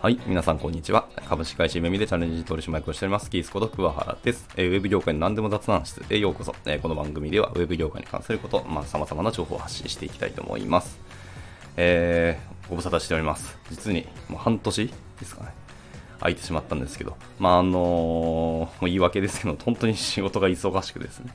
はい、皆さんこんにちは。株式会社めみでチャレンジ取締役をしております、キースこと桑原です。えー、ウェブ業界の何でも雑談室へようこそ。えー、この番組ではウェブ業界に関すること、まあ、様々な情報を発信していきたいと思います。えー、ご無沙汰しております。実にもう半年ですかね。空いてしまったんですけど、まあ、あのー、もう言い訳ですけど、本当に仕事が忙しくですね。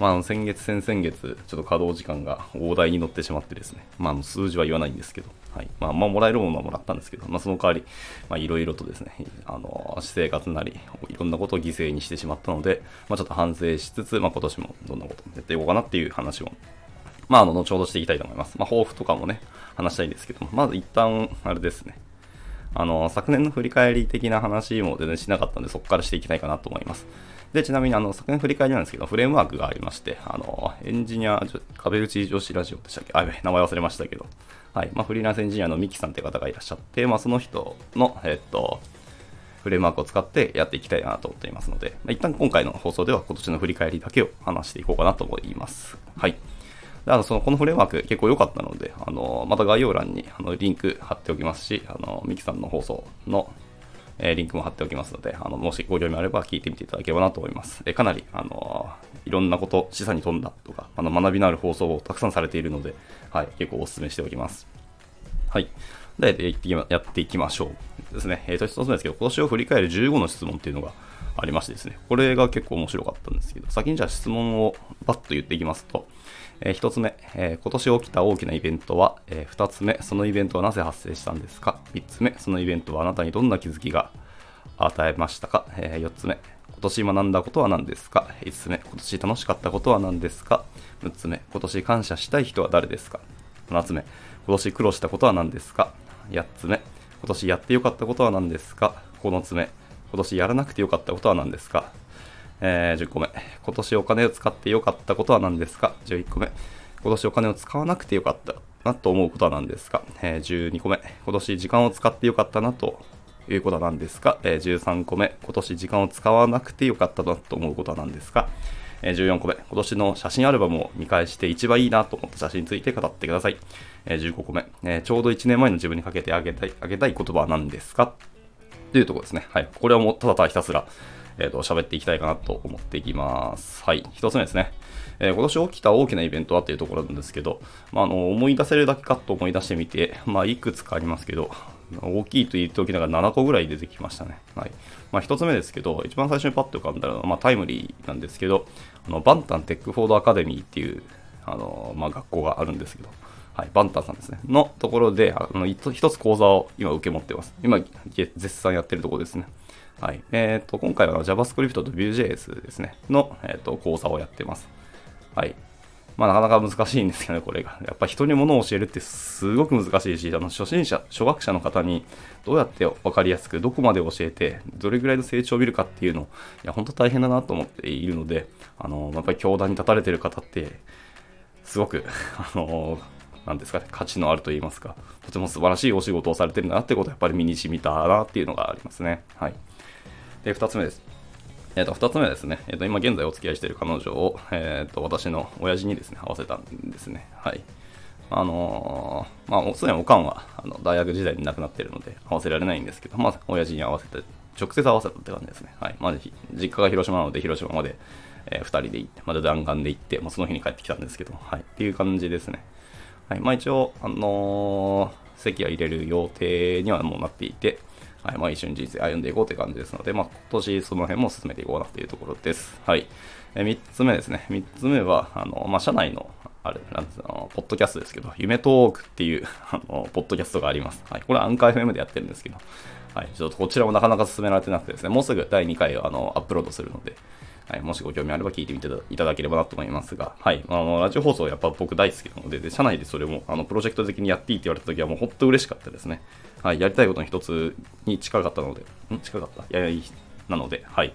まあ、先月、先々月、ちょっと稼働時間が大台に乗ってしまってですね、まあ、数字は言わないんですけど、はい。まあ、まあ、もらえるものはもらったんですけど、まあ、その代わり、まあ、いろいろとですね、あの、私生活なり、いろんなことを犠牲にしてしまったので、まあ、ちょっと反省しつつ、まあ、今年もどんなことをやっていこうかなっていう話を、まあ、あの、後ほどしていきたいと思います。まあ、抱負とかもね、話したいんですけども、まず一旦、あれですね、あの、昨年の振り返り的な話も全然しなかったんで、そこからしていきたいかなと思います。で、ちなみにあの、昨年振り返りなんですけど、フレームワークがありまして、あの、エンジニア、壁打ち女子ラジオでしたっけ？あ、名前忘れましたけど、はい。まあ、フリーランスエンジニアのミキさんって方がいらっしゃって、まあ、その人の、えっと、フレームワークを使ってやっていきたいなと思っていますので、まあ、一旦今回の放送では今年の振り返りだけを話していこうかなと思います。はい。であのそのこのフレームワーク結構良かったので、あのまた概要欄にあのリンク貼っておきますし、あのミキさんの放送のえリンクも貼っておきますので、あのもしご興味あれば聞いてみていただければなと思います。えかなり、あのいろんなこと、示唆に富んだとか、あの学びのある放送をたくさんされているので、はい、結構お勧めしておきます。はい。で、やっていきましょう。ですね。えっ、ー、と、一つ目ですけど、今年を振り返る15の質問っていうのがありましてですね、これが結構面白かったんですけど、先にじゃあ質問をバッと言っていきますと、えー、1つ目、えー、今年起きた大きなイベントは、えー、2つ目、そのイベントはなぜ発生したんですか ?3 つ目、そのイベントはあなたにどんな気づきが与えましたか、えー、4つ目、今年学んだことは何ですか ?5 つ目、今年楽しかったことは何ですか ?6 つ目、今年感謝したい人は誰ですか ?7 つ目、今年苦労したことは何ですか ?8 つ目、今年やってよかったことは何ですか ?9 つ目、今年やらなくてよかったことは何ですか？えー、10個目、今年お金を使ってよかったことは何ですか ?11 個目、今年お金を使わなくてよかったなと思うことは何ですか、えー、12個目、今年時間を使ってよかったなということは何ですか、えー、13個目、今年時間を使わなくてよかったなと思うことは何ですか、えー、14個目、今年の写真アルバムを見返して一番いいなと思った写真について語ってください。えー、15個目、えー、ちょうど1年前の自分にかけてあげたいあげたい言葉は何ですか？というところですね。はい。これはもうただただひたすら、えっ、ー、と、喋っていきたいかなと思っていきます。はい。一つ目ですね。えー、今年起きた大きなイベントはというところなんですけど、まあ、あの、思い出せるだけかと思い出してみて、まあ、いくつかありますけど、大きいと言っておきながら7個ぐらい出てきましたね。はい。まあ、1つ目ですけど、一番最初にパッと浮かんだのは、まあ、タイムリーなんですけど、あのバンタンテックフォードアカデミーっていう、あのまあ、学校があるんですけど、はい、バンタンさんですね。のところで、あの一つ講座を今受け持ってます。今、絶賛やってるところですね。はい。えっ、ー、と、今回は JavaScript と Vue.js ですね。の、えーと、講座をやってます。はい。まあ、なかなか難しいんですけどね、これが。やっぱ人に物を教えるってすごく難しいし、あの初心者、初学者の方にどうやって分かりやすく、どこまで教えて、どれぐらいの成長を見るかっていうの、いや、本当大変だなと思っているので、あの、やっぱり教壇に立たれてる方って、すごく、あの、なんですかね、価値のあると言いますか、とても素晴らしいお仕事をされてるなってことをやっぱり身に染みたなっていうのがありますね。はい。で、二つ目です。えっ、ー、と、二つ目はですね、えっ、ー、と、今現在お付き合いしている彼女を、えっ、ー、と、私の親父にですね、会わせたんですね。はい。あのー、まあ、すでにおかんは、あの、大学時代に亡くなっているので、会わせられないんですけど、まあ、親父に会わせて、直接会わせたって感じですね。はい。まあ、実家が広島なので、広島まで、えー、2人で行って、まだ弾丸で行って、まあ、その日に帰ってきたんですけど、はい。っていう感じですね。はい。まあ、一応、あのー、席は入れる予定にはもうなっていて、はい、まあ、一緒に人生歩んでいこうという感じですので、まあ、今年その辺も進めていこうなというところです。はい。え3つ目ですね。3つ目は、あの、まあ、社内の、あれ、なんつうの、ポッドキャストですけど、夢トークっていう あの、ポッドキャストがあります。はい。これアンカー FM でやってるんですけど、はい。ちょっとこちらもなかなか進められてなくてですね、もうすぐ第2回をあのアップロードするので、はい、もしご興味あれば聞いてみていただければなと思いますが、はい、あのラジオ放送やっぱ僕大好きなので、で社内でそれもあのプロジェクト的にやっていいって言われた時はもう本当嬉しかったですね。はい、やりたいことの一つに近かったので、ん？近かった？いやいや、なので、はい。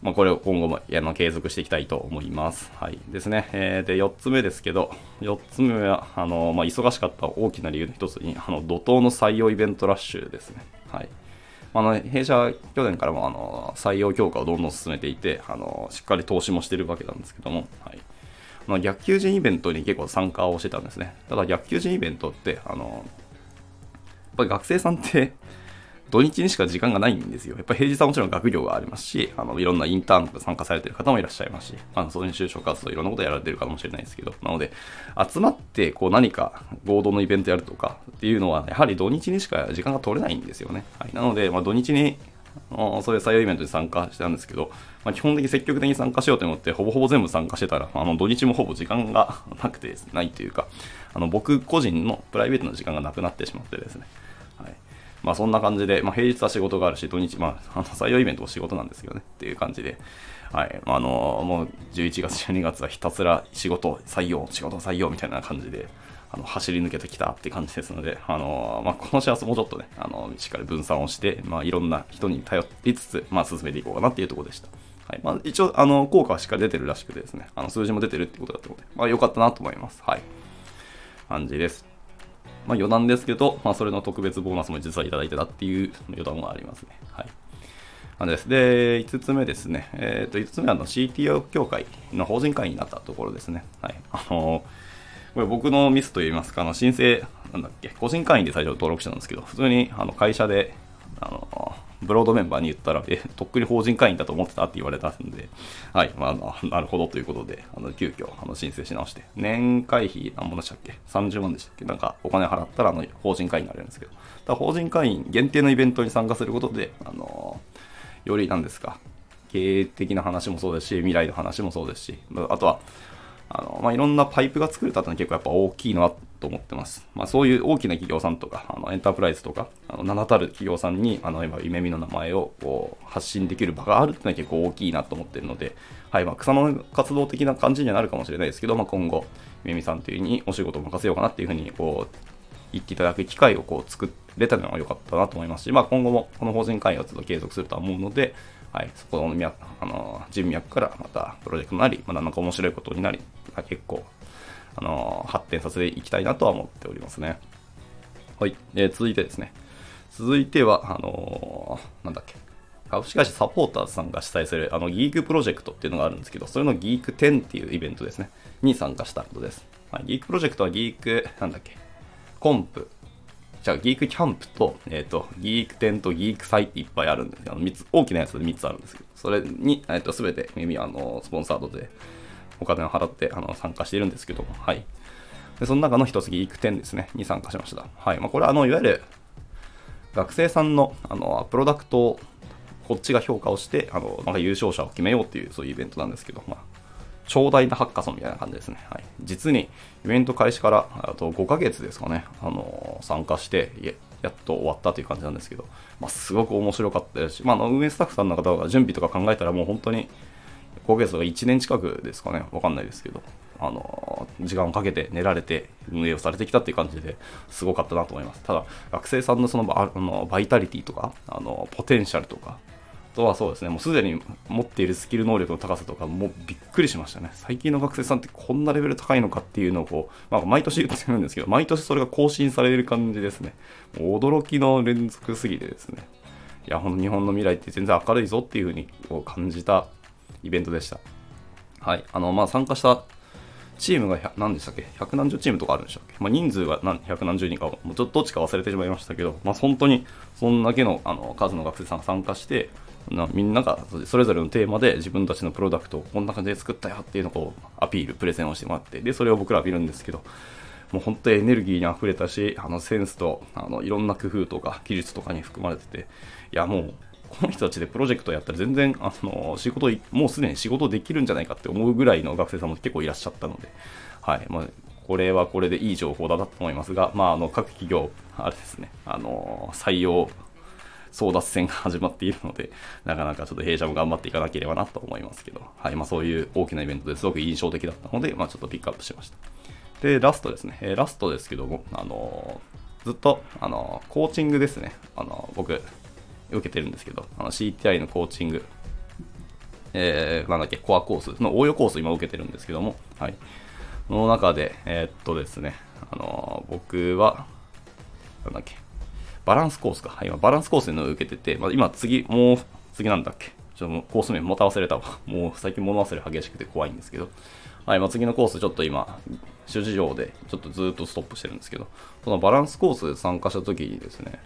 まあ、これを今後もあの継続していきたいと思います。はい。ですね。えー、で、4つ目ですけど、4つ目は、あの、まあ、忙しかった大きな理由の一つに、あの、怒涛の採用イベントラッシュですね。はい。あの弊社、去年からもあの採用強化をどんどん進めていてあの、しっかり投資もしてるわけなんですけども、はいまあ、逆求人イベントに結構参加をしてたんですね。ただ逆求人イベントって、あの、やっぱり学生さんって土日にしか時間がないんですよ。やっぱ平日はもちろん学業がありますし、あのいろんなインターンとか参加されてる方もいらっしゃいますし、まあ、そういう就職活動いろんなことやられてるかもしれないですけど、なので、集まってこう何か合同のイベントやるとかっていうのは、やはり土日にしか時間が取れないんですよね。はい、なので、まあ、土日にそういう採用イベントに参加したんですけど、まあ、基本的に積極的に参加しようと思って、ほぼほぼ全部参加してたら、あの土日もほぼ時間がなくてないというか、あの僕個人のプライベートの時間がなくなってしまってですね。まあそんな感じで、まあ平日は仕事があるし、土日、まああの採用イベントも仕事なんですけどね、っていう感じで、はい、あのもう11月、12月はひたすら仕事、採用、仕事、採用みたいな感じで、あの走り抜けてきたって感じですので、あのまあ、この幸せもうちょっとね、あのしっかり分散をして、まあ、いろんな人に頼りつつ、まあ、進めていこうかなっていうところでした。はいまあ、一応、あの効果はしっかり出てるらしくてですね、あの数字も出てるってことだったので、まあ、良かったなと思います。はい。感じです。まあ、余談ですけど、まあ、それの特別ボーナスも実はいただいてたっていう余談はありますね。はい。なんです。で、5つ目ですね。えっ、ー、と、5つ目はの CTO 協会の法人会になったところですね。はい。あのこれ僕のミスといいますか、あの申請、なんだっけ、個人会員で最初登録したんですけど、普通にあの会社で、あの、ブロードメンバーに言ったら、え、とっくに法人会員だと思ってたって言われたんで、はい、まあ、なるほどということで、あの、急遽、あの、申請し直して、年会費、何本でしたっけ ?30 万でしたっけ？なんか、お金払ったら、あの、法人会員になれるんですけど、ただ法人会員限定のイベントに参加することで、あの、よりなんですか、経営的な話もそうですし、未来の話もそうですし、あとは、あの、まあ、いろんなパイプが作れたってのは結構やっぱ大きいなと思ってます。まあ、そういう大きな企業さんとか、あのエンタープライズとか、あの名だたる企業さんに、あの、今、夢見の名前をこう発信できる場があるっていうのは結構大きいなと思ってるので、はい、まあ、草の活動的な感じにはなるかもしれないですけど、まあ、今後、夢見さんというにお仕事を任せようかなっていうふうに、こう、言っていただく機会をこう作れたのは良かったなと思いますし、まあ、今後もこの法人会を継続するとは思うので、はい、そこのあの人脈からまたプロジェクトなり、まあ、なんか面白いことになり、結構あの発展させていきたいなとは思っておりますね。はい、えー、続いてですね。続いては、あのー、なんだっけ。株式会社サポーターズさんが主催するあのギークプロジェクトっていうのがあるんですけど、それのギーク10っていうイベントですね、に参加したことです。はい、ギークプロジェクトはギーク、なんだっけ、コンプ、じゃあギークキャンプと、えっ、ー、と、ギーク10とギーク祭っていっぱいあるんですけど、3つ、大きなやつで3つあるんですけど、それに、えっ、ー、と、すべて耳あの、スポンサードで、お金を払ってあの参加しているんですけども、はい。でその中の一つ、ギーク10ですね、に参加しました。はい。まあ、これは、あの、いわゆる、学生さんの、あの、プロダクトを、こっちが評価をして、あの、なんか優勝者を決めようっていう、そういうイベントなんですけど、まあ、長大なハッカソンみたいな感じですね。はい。実に、イベント開始から、あと5ヶ月ですかね、あの、参加して、やっと終わったという感じなんですけど、まあ、すごく面白かったですし、まあ、の運営スタッフさんの方が準備とか考えたらもう本当に5ヶ月とか1年近くですかね、わかんないですけど、あの、時間をかけて練られて運営をされてきたっていう感じですごかったなと思います。ただ、学生さんのそのあのバイタリティとか、あの、ポテンシャルとか、あとはそうですね、もうすでに持っているスキル能力の高さとか、もうびっくりしましたね。最近の学生さんってこんなレベル高いのかっていうのをこう、まあ、毎年言ってるんですけど、毎年それが更新される感じですね。もう驚きの連続すぎてですね。いや、ほんと日本の未来って全然明るいぞっていうふうに感じたイベントでした。はい。あの、まあ、参加したチームが何でしたっけ？百何十チームとかあるんでしたっけ、まあ、人数が何百何十人かもうちょっとどっちか忘れてしまいましたけど、まあ、本当にそんだけのあの数の学生さんが参加してみんながそれぞれのテーマで自分たちのプロダクトをこんな感じで作ったよっていうのをアピールプレゼンをしてもらってでそれを僕らは見るんですけどもう本当にエネルギーにあふれたしあのセンスとあのいろんな工夫とか技術とかに含まれてていやもうこの人たちでプロジェクトやったら全然あの仕事もうすでに仕事できるんじゃないかって思うぐらいの学生さんも結構いらっしゃったので、はい。まあ、これはこれでいい情報だなと思いますが、まあ、あの各企業、あれですね、あの採用争奪戦が始まっているので、なかなかちょっと弊社も頑張っていかなければなと思いますけど、はい。まあ、そういう大きなイベントです。ごく印象的だったので、まあ、ちょっとピックアップしました。で、ラストですね、えー、ラストですけども、あのずっと、あのコーチングですね、あの僕、受けてるんですけど、あの CTI のコーチング、えー、なんだっけ、コアコースの応用コース今受けてるんですけども、はい。その中で、えー、っとですね、あのー、僕は、なんだっけ、バランスコースか。今、バランスコースの受けてて、まあ、今、次、もう、次なんだっけ。ちょっともうコース名もた忘れたわ。もう最近物忘れ激しくて怖いんですけど、はい、まあ、次のコースちょっと今、諸事情でちょっとずっとストップしてるんですけど、そのバランスコースで参加した時にですね、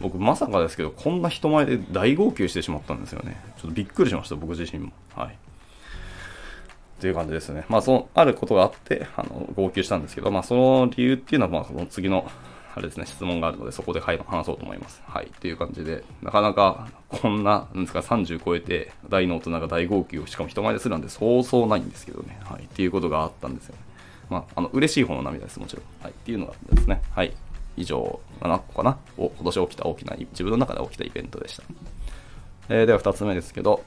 僕まさかですけど、こんな人前で大号泣してしまったんですよね。ちょっとびっくりしました、僕自身も。はい。っていう感じですね。まあ、その、あることがあって、あの、号泣したんですけど、まあ、その理由っていうのは、まあ、その次の、あれですね、質問があるので、そこで話そうと思います。はい。っていう感じで、なかなか、こんな、なんですか、30超えて、大の大人が大号泣を、しかも人前でするなんて、そうそうないんですけどね。はい。っていうことがあったんですよね。まあ、あの、嬉しい方の涙です、もちろん。はい。っていうのがですね。はい。以上7個かな？を今年起きた大きな、自分の中で起きたイベントでした。えー、では2つ目ですけど、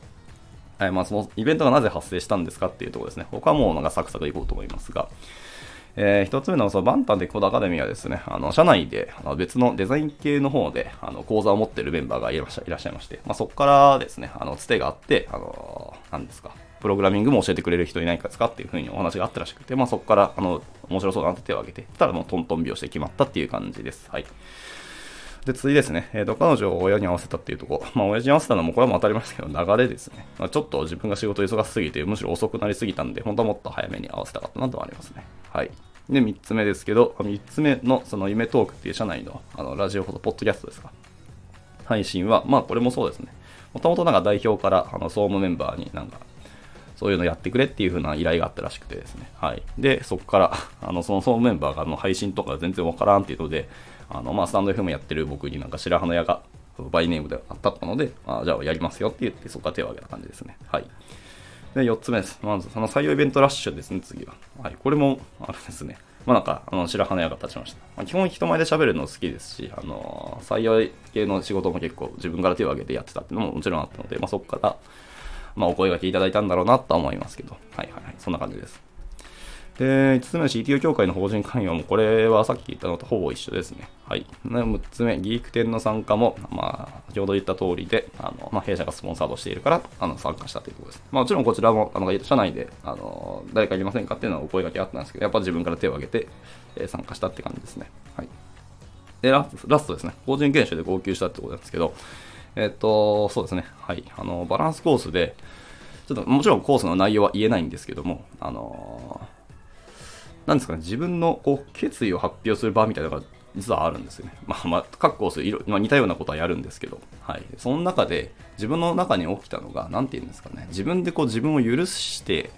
はいまあ、そのイベントがなぜ発生したんですかっていうところですね。他はもうなんかサクサクいこうと思いますが、えー、一つ目のそのバンタンテコードアカデミーはですね、あの社内であの別のデザイン系の方であの講座を持ってるメンバーがいらっしゃいまして、まあ、そこからですね、あのつてがあって、あの何ですか、プログラミングも教えてくれる人いないかですかっていうふうにお話があったらしくて、まあ、そこからあの面白そうだなって手を挙げて、たらもうトントン拍子で決まったっていう感じです。はい。で、次ですね、えーと、彼女を親に合わせたっていうとこ、まあ、親父に合わせたのもこれも当たり前ですけど、流れですね。まあ、ちょっと自分が仕事忙しすぎて、むしろ遅くなりすぎたんで、本当はもっと早めに合わせたかったなとはありますね。はい。で、3つ目ですけど、3つ目のその夢トークっていう社内のあのラジオほど、ポッドキャストですか。配信は、まあこれもそうですね。もともとなんか代表からあの総務メンバーになんかそういうのやってくれっていう風な依頼があったらしくてですね。はい。で、そこから、あの、その総務メンバーがあの配信とか全然わからんっていうので、あの、まあ、スタンド FM やってる僕になんか白羽の矢が、バイネームであったので、あじゃあやりますよって言って、そこから手を挙げた感じですね。はい。で、4つ目です。まず、その採用イベントラッシュですね、次は。はい。これも、あれですね。まあなんか、あの白羽の矢が立ちました。まあ、基本人前で喋るの好きですし、あの採用系の仕事も結構自分から手を挙げてやってたっていうのももちろんあったので、まあそこから、まあ、お声がけいただいたんだろうなとは思いますけど、はいはいはい、そんな感じです。で、5つ目の CTO 協会の法人関与も、これはさっき言ったのとほぼ一緒ですね。はい。6つ目、ギーク店の参加も、まあ、先ほど言った通りで、あの、まあ、弊社がスポンサードしているから、あの、参加したということです。まあ、もちろんこちらも、あの、社内で、あの、誰かいませんかっていうのはお声がけあったんですけど、やっぱ自分から手を挙げて、えー、参加したって感じですね。はい。で、ラストですね。法人研修で号泣したってことなんですけど、えっ、と、そうですね。はい。あの、バランスコースで、ちょっともちろんコースの内容は言えないんですけども、あのなんですかね、自分のこう決意を発表する場みたいなのが実はあるんですよね。まあまあ、各コースいろ、まあ、似たようなことはやるんですけど、はい。その中で、自分の中に起きたのが、なんて言うんですかね、自分でこう自分を許して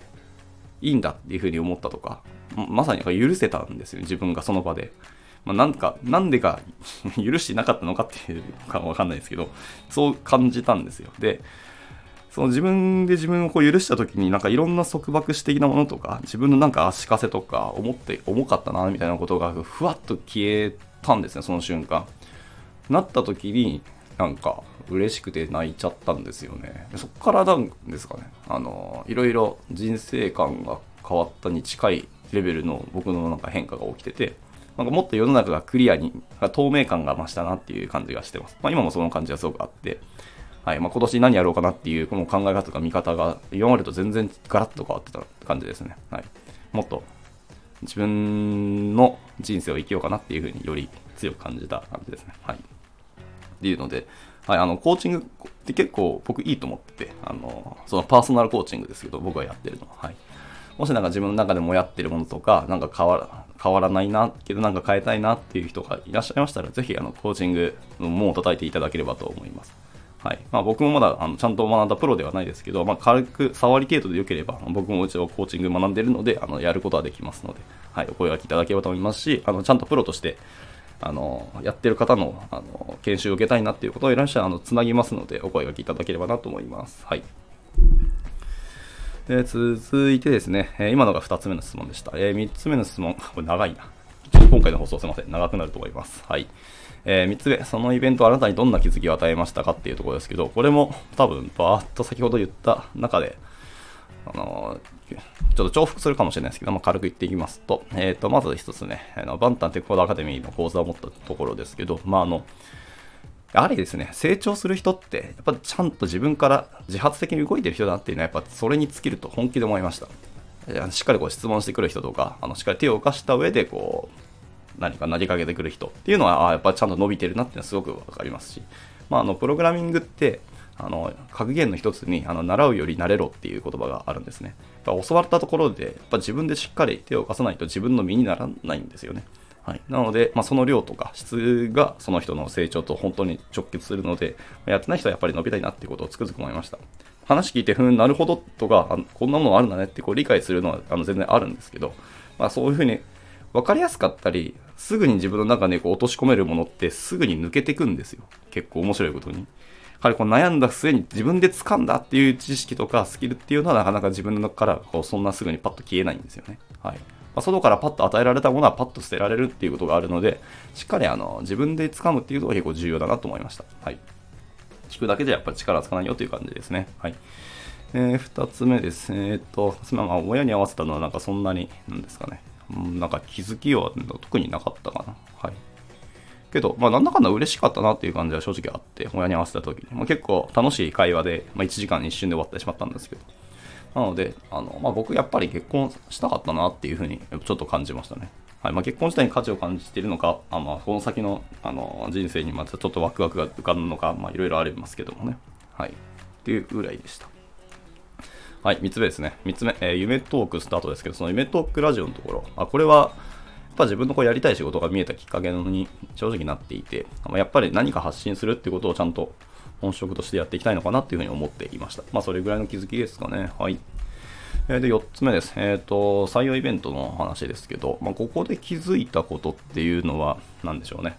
いいんだっていうふうに思ったとか、まさに許せたんですよね、自分がその場で。まあ、なんか、なんでか 許してなかったのかっていうかわかんないですけど、そう感じたんですよ。で、その自分で自分をこう許した時になんかいろんな束縛史的なものとか自分のなんか足かせとか思って重かったなみたいなことがふわっと消えたんですねその瞬間。なった時になんか嬉しくて泣いちゃったんですよね。そこからなんですかね。あのいろいろ人生観が変わったに近いレベルの僕のなんか変化が起きててなんかもっと世の中がクリアに透明感が増したなっていう感じがしてます、まあ、今もその感じはすごくあってはいまあ、今年何やろうかなっていうこの考え方とか見方が今までと全然ガラッと変わってた感じですね。はい、もっと自分の人生を生きようかなっていうふうにより強く感じた感じですね。はい。っていうので、はい、あの、コーチングって結構僕いいと思ってて、あの、そのパーソナルコーチングですけど、僕がやってるのは、はい。もしなんか自分の中でもやってるものとか、なんか変わら、変わらないな、けどなんか変えたいなっていう人がいらっしゃいましたら、ぜひあの、コーチングの門を叩いていただければと思います。はいまあ、僕もまだあのちゃんと学んだプロではないですけど、まあ、軽く触り程度でよければ、僕もうちはコーチング学んでるので、あのやることはできますので、はい、お声がけいただければと思いますし、あのちゃんとプロとしてあのやってる方のあの研修を受けたいなっていうことをいらっしゃるあのつなぎますので、お声がけいただければなと思います。はいで続いてですね、え今のが2つ目の質問でした。えー、3つ目の質問、これ長いな。今回の放送すいません。長くなると思います。はい。えー、3つ目、そのイベントあなたにどんな気づきを与えましたかっていうところですけど、これも多分、バーッと先ほど言った中で、あのー、ちょっと重複するかもしれないですけど、まあ、軽く言っていきますと、えっ、ー、と、まず一つね、あのバンタンテクコードアカデミーの講座を持ったところですけど、まあ、あの、やはりですね、成長する人って、やっぱちゃんと自分から自発的に動いてる人だっていうのは、やっぱそれに尽きると本気で思いました。しっかりこう質問してくる人とか、あのしっかり手を動かした上で、こう、何か投げかけてくる人っていうのは、あやっぱちゃんと伸びてるなっていうのはすごくわかりますし、まあ、あのプログラミングって、あの格言の一つにあの習うより慣れろっていう言葉があるんですね。やっぱ教わったところでやっぱ自分でしっかり手を貸さないと自分の身にならないんですよね。はい、なので、まあ、その量とか質がその人の成長と本当に直結するので、やってない人はやっぱり伸びたいなっていうことをつくづく思いました。話聞いて、ふん、なるほどとか、こんなものあるんだねってこう理解するのはあの全然あるんですけど、まあ、そういうふうに分かりやすかったり、すぐに自分の中でこう落とし込めるものってすぐに抜けていくんですよ。結構面白いことに。やはりこう悩んだ末に自分で掴んだっていう知識とかスキルっていうのはなかなか自分の中からこうそんなすぐにパッと消えないんですよね。はい。まあ、外からパッと与えられたものはパッと捨てられるっていうことがあるので、しっかりあの自分で掴むっていうのが結構重要だなと思いました。はい。聞くだけじゃやっぱり力つかないよという感じですね。はい。えー、2つ目です。えー、っと、まあ、親に合わせたのはなんかそんなに、なんですかね。なんか気づきは特になかったかな。はい。けど、まあ、なんだかんだ嬉しかったなっていう感じは正直あって、親に合わせた時に。まあ、結構楽しい会話で、まあ、1時間一瞬で終わってしまったんですけど。なので、あのまあ、僕やっぱり結婚したかったなっていうふうにちょっと感じましたね。はいまあ、結婚自体に価値を感じているのか、あまあ、この先のあの人生にまたちょっとワクワクが浮かぶのか、いろいろありますけどもね。はい。っていうぐらいでした。はい、3つ目ですね。3つ目、えー、夢トークスタートですけど、その夢トークラジオのところ、あこれは、やっぱ自分のこうやりたい仕事が見えたきっかけに正直なっていて、やっぱり何か発信するってことをちゃんと本職としてやっていきたいのかなっていうふうに思っていました。まあ、それぐらいの気づきですかね。はい。えで、4つ目です。えっ、ー、と、採用イベントの話ですけど、まあ、ここで気づいたことっていうのは何でしょうね。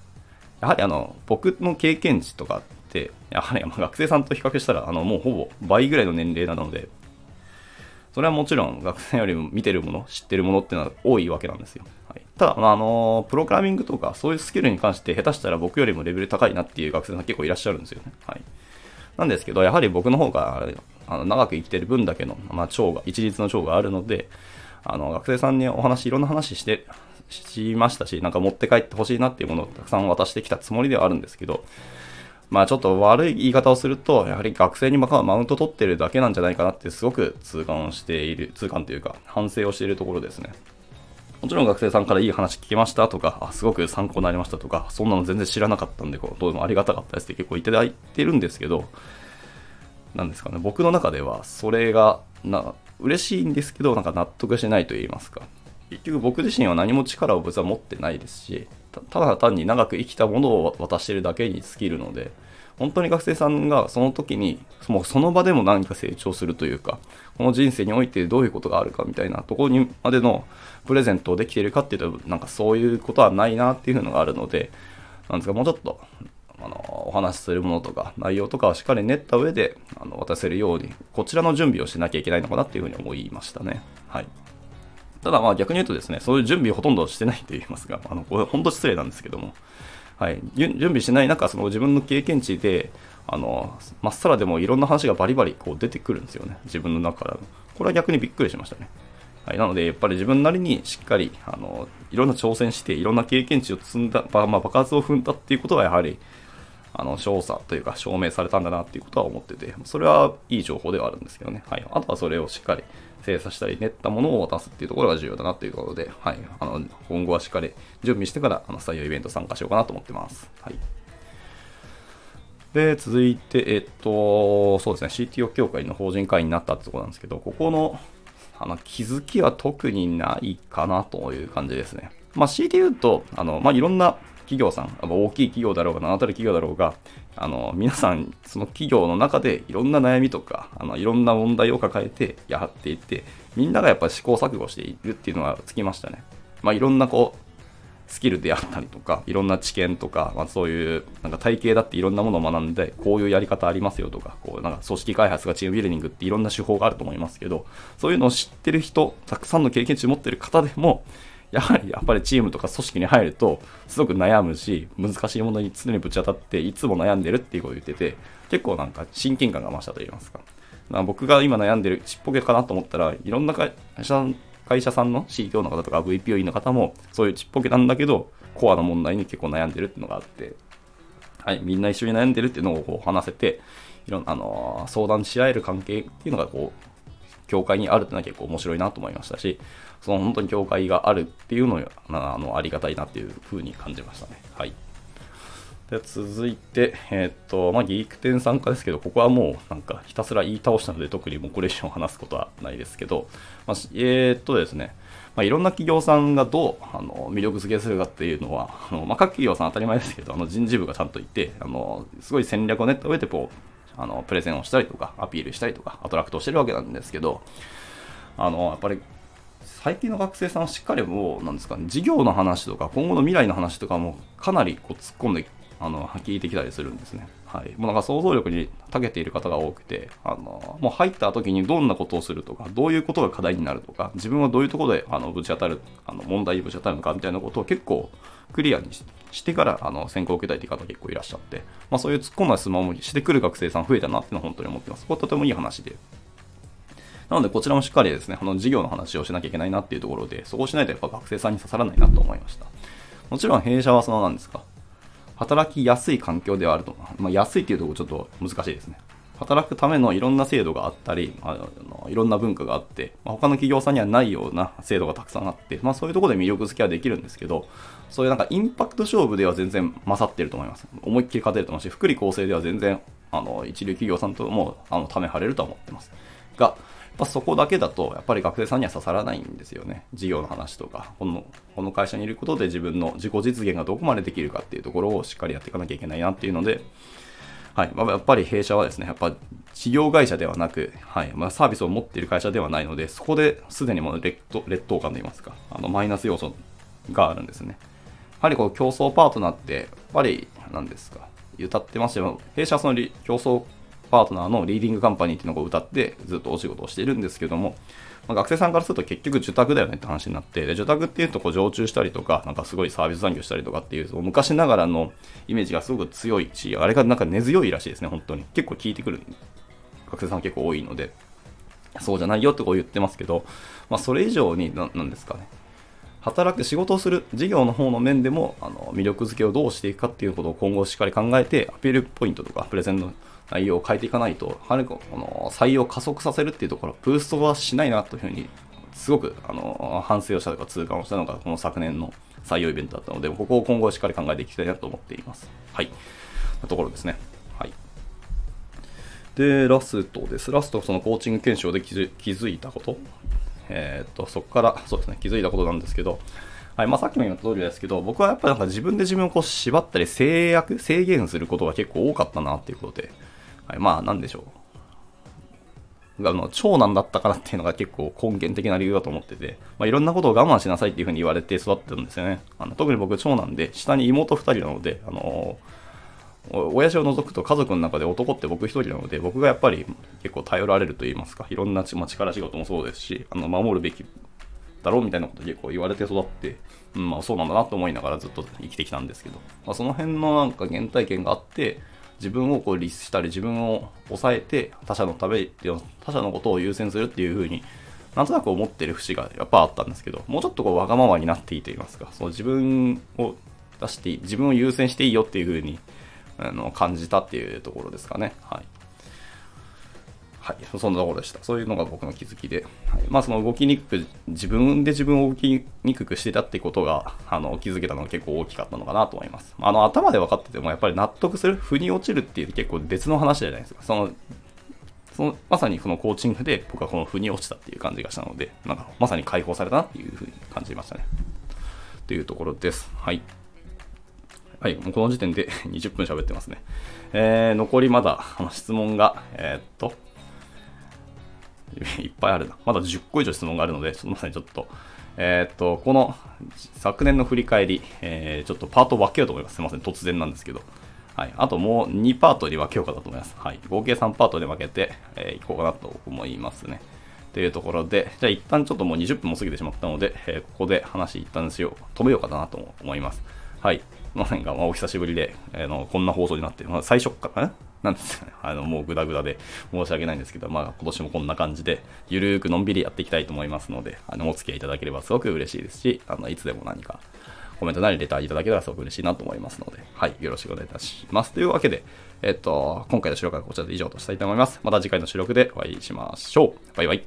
やはりあの、僕の経験値とかって、やはりま 学生さんと比較したら、あの、もうほぼ倍ぐらいの年齢なので、それはもちろん学生よりも見てるもの、知ってるものっていうのは多いわけなんですよ。ただ、あ、あの、プログラミングとかそういうスキルに関して下手したら僕よりもレベル高いなっていう学生さん結構いらっしゃるんですよね。はい。なんですけど、やはり僕の方があの長く生きてる分だけの、まあ、長が、一律の長があるので、あの、学生さんにお話、いろんな話して、しましたし、なんか持って帰ってほしいなっていうものをたくさん渡してきたつもりではあるんですけど、まあちょっと悪い言い方をすると、やはり学生にマウント取ってるだけなんじゃないかなってすごく痛感をしている、痛感というか反省をしているところですね。もちろん学生さんからいい話聞きましたとか、あすごく参考になりましたとか、そんなの全然知らなかったんで、こうどうもありがたかったですって結構いただいてるんですけど、なんですかね、僕の中ではそれがな嬉しいんですけど、なんか納得しないと言いますか。結局僕自身は何も力を別は持ってないですし、ただ単に長く生きたものを渡してるだけに尽きるので、本当に学生さんがその時に、もうその場でも何か成長するというか、この人生においてどういうことがあるかみたいなところにまでのプレゼントをできているかっていうと、なんかそういうことはないなっていうのがあるので、なんですか、もうちょっと、あの、お話しするものとか、内容とかをしっかり練った上で、あの、渡せるように、こちらの準備をしなきゃいけないのかなっていうふうに思いましたね。はい。ただまあ逆に言うとですね、そういう準備をほとんどしてないと言いますが、あの、これ本当失礼なんですけども、はい、準備しない中、その自分の経験値で、あの、まっさらでもいろんな話がバリバリこう出てくるんですよね、自分の中から。これは逆にびっくりしましたね。はい、なので、やっぱり自分なりにしっかり、あの、いろんな挑戦して、いろんな経験値を積んだ、まあ、爆発を踏んだっていうことは、やはり、あの、調査というか証明されたんだなっていうことは思ってて、それはいい情報ではあるんですけどね。はい。あとはそれをしっかり精査したり練ったものを渡すっていうところが重要だなということで、はい。あの、今後はしっかり準備してから、あの、採用イベント参加しようかなと思ってます。はい。で、続いて、えっと、そうですね、CTO 協会の法人会員になったってところなんですけど、ここの、あの、気づきは特にないかなという感じですね。まあ、CTO 言うと、あの、まあ、いろんな企業さん、大きい企業だろうが、名だたる企業だろうが、あの、皆さん、その企業の中でいろんな悩みとか、あの、いろんな問題を抱えてやっていって、みんながやっぱり試行錯誤しているっていうのがつきましたね。まあ、いろんなこう、スキルであったりとか、いろんな知見とか、まあ、そういう、なんか体系だっていろんなものを学んで、こういうやり方ありますよとか、こう、なんか組織開発がチームビルディングっていろんな手法があると思いますけど、そういうのを知ってる人、たくさんの経験値持ってる方でも、やはりやっぱりチームとか組織に入ると、すごく悩むし、難しいものに常にぶち当たって、いつも悩んでるっていうことを言ってて、結構なんか親近感が増したと言いますか。か僕が今悩んでるちっぽけかなと思ったら、いろんな会社会社さんの CTO の方とか VPOE の方も、そういうちっぽけなんだけど、コアな問題に結構悩んでるっていうのがあって、はい、みんな一緒に悩んでるっていうのをこう話せて、いろんな、あの相談し合える関係っていうのがこう、教会にあるっていうのは結構面白いなと思いましたし、その本当に教会があるっていうのがあのありがたいなっていうふうに感じましたね。はい。で続いて、えーっと、まあ、ギーク店参加ですけど、ここはもうなんかひたすら言い倒したので、特にもうこれ以上話すことはないですけど、まあ、えーっとですね、まあ、いろんな企業さんがどうあの魅力付けするかっていうのは、あのまあ、各企業さん当たり前ですけど、あの人事部がちゃんといて、あのすごい戦略を練った上でこうあのプレゼンをしたりとか、アピールしたりとか、アトラクトをしてるわけなんですけど、あのやっぱり最近の学生さんはしっかりもう、なんですかね、事業の話とか、今後の未来の話とかもかなりこう突っ込んであの聞いてきたりするんですね。はい、もうなんか想像力に長けている方が多くてあのもう入った時にどんなことをするとかどういうことが課題になるとか自分はどういうところであのぶち当たるあの問題にぶち当たるのかみたいなことを結構クリアにしてからあの選考を受けたいという方結構いらっしゃって、まあ、そういう突っ込んだ質問をしてくる学生さん増えたなっていうのは本当に思ってます。これとてもいい話で。なので、こちらもしっかりですね、この授業の話をしなきゃいけないなっていうところで、そこをしないとやっぱ学生さんに刺さらないなと思いました。もちろん弊社はそのなんですか、働きやすい環境ではあると。まあ、安いっていうところちょっと難しいですね。働くためのいろんな制度があったり、あのいろんな文化があって、まあ、他の企業さんにはないような制度がたくさんあって、まあ、そういうところで魅力付けはできるんですけど、そういうなんかインパクト勝負では全然勝ってると思います。思いっきり勝てると思うし、福利厚生では全然あの一流企業さんともあのため張れるとは思ってます。が、ぱそこだけだと、やっぱり学生さんには刺さらないんですよね。事業の話とか、この、この会社にいることで自分の自己実現がどこまでできるかっていうところをしっかりやっていかなきゃいけないなっていうので、はい。まあ、やっぱり弊社はですね、やっぱ事業会社ではなく、はい。まあ、サービスを持っている会社ではないので、そこですでにもう劣劣等感といいますか、あの、マイナス要素があるんですね。やはりこう、競争パートナーって、やっぱり、何ですか、歌ってますよ。弊社はその競争パートナーのリーディングカンパニーっていうのを歌ってずっとお仕事をしているんですけども、まあ、学生さんからすると結局受託だよねって話になって、で受託っていうとこう常駐したりとか、なんかすごいサービス残業したりとかっていう、昔ながらのイメージがすごく強いし、あれがなんか根強いらしいですね、本当に。結構聞いてくる学生さん結構多いので、そうじゃないよってこう言ってますけど、まあ、それ以上に、なんですかね。働く仕事をする事業の方の面でもあの魅力づけをどうしていくかっていうことを今後しっかり考えてアピールポイントとかプレゼンの内容を変えていかないと、はるかこの採用を加速させるっていうところ、ブーストはしないなというふうに、すごくあの反省をしたとか痛感をしたのが、この昨年の採用イベントだったので、ここを今後しっかり考えていきたいなと思っています。はい。ところですね。はい。で、ラストです。ラスト、そのコーチング検証で気づいたこと。えっ、と、そこから、そうですね、気づいたことなんですけど、はいまあ、さっきも言った通りですけど、僕はやっぱなんか自分で自分をこう縛ったり制約、制限することが結構多かったなっていうことで、はい、まあ、なんでしょう。あの長男だったからっていうのが結構根源的な理由だと思ってて、まあ、いろんなことを我慢しなさいっていうふうに言われて育ってるんですよね。あの特に僕長男で、下に妹2人なので、あの親父を除くと家族の中で男って僕1人なので、僕がやっぱり結構頼られると言いますか、いろんな、まあ、力仕事もそうですし、あの守るべきだろうみたいなこと結構言われて育って、うん、まあそうなんだなと思いながらずっと生きてきたんですけど、まあ、その辺のなんか原体験があって、自分をこう律したり自分を抑えて他者のため他者のことを優先するっていう風になんとなく思ってる節がやっぱあったんですけどもうちょっとこうわがままになっていいと言いますか？そう自分を出して自分を優先していいよっていう風にあの感じたっていうところですかね。はい。はい、そんなところでした。そういうのが僕の気づきで、はい、まあその動きにくく、自分で自分を動きにくくしてたってことが、あの、気づけたのが結構大きかったのかなと思います。あの、頭で分かってても、やっぱり納得する、腑に落ちるっていう結構別の話じゃないですか。その、そのまさにそのコーチングで僕はこの腑に落ちたっていう感じがしたので、なんかまさに解放されたなっていうふうに感じましたね。というところです。はい。はい、もうこの時点で 20分喋ってますね。えー、残りまだあの質問が、えー、っと、いっぱいあるな。まだ10個以上質問があるので、そのまさにちょっと、えー、っと、この昨年の振り返り、えー、ちょっとパートを分けようと思います。すいません、突然なんですけど。はい。あともう2パートに分けようかなと思います。はい。合計3パートで分けて、えー、いこうかなと思いますね。というところで、じゃあ一旦ちょっともう20分も過ぎてしまったので、えー、ここで話一旦しよう、止めようかなと思います。はい。ませんが、まあ、お久しぶりで、えー、のこんな放送になって、まあ、最初からね、なんですかね、あの、もうグダグダで申し訳ないんですけど、まあ、今年もこんな感じで、ゆるーくのんびりやっていきたいと思いますので、あの、お付き合いいただければすごく嬉しいですし、あの、いつでも何か、コメントなりレターいただけたらすごく嬉しいなと思いますので、はい、よろしくお願いいたします。というわけで、えっと、今回の収録はこちらで以上としたいと思います。また次回の収録でお会いしましょう。バイバイ。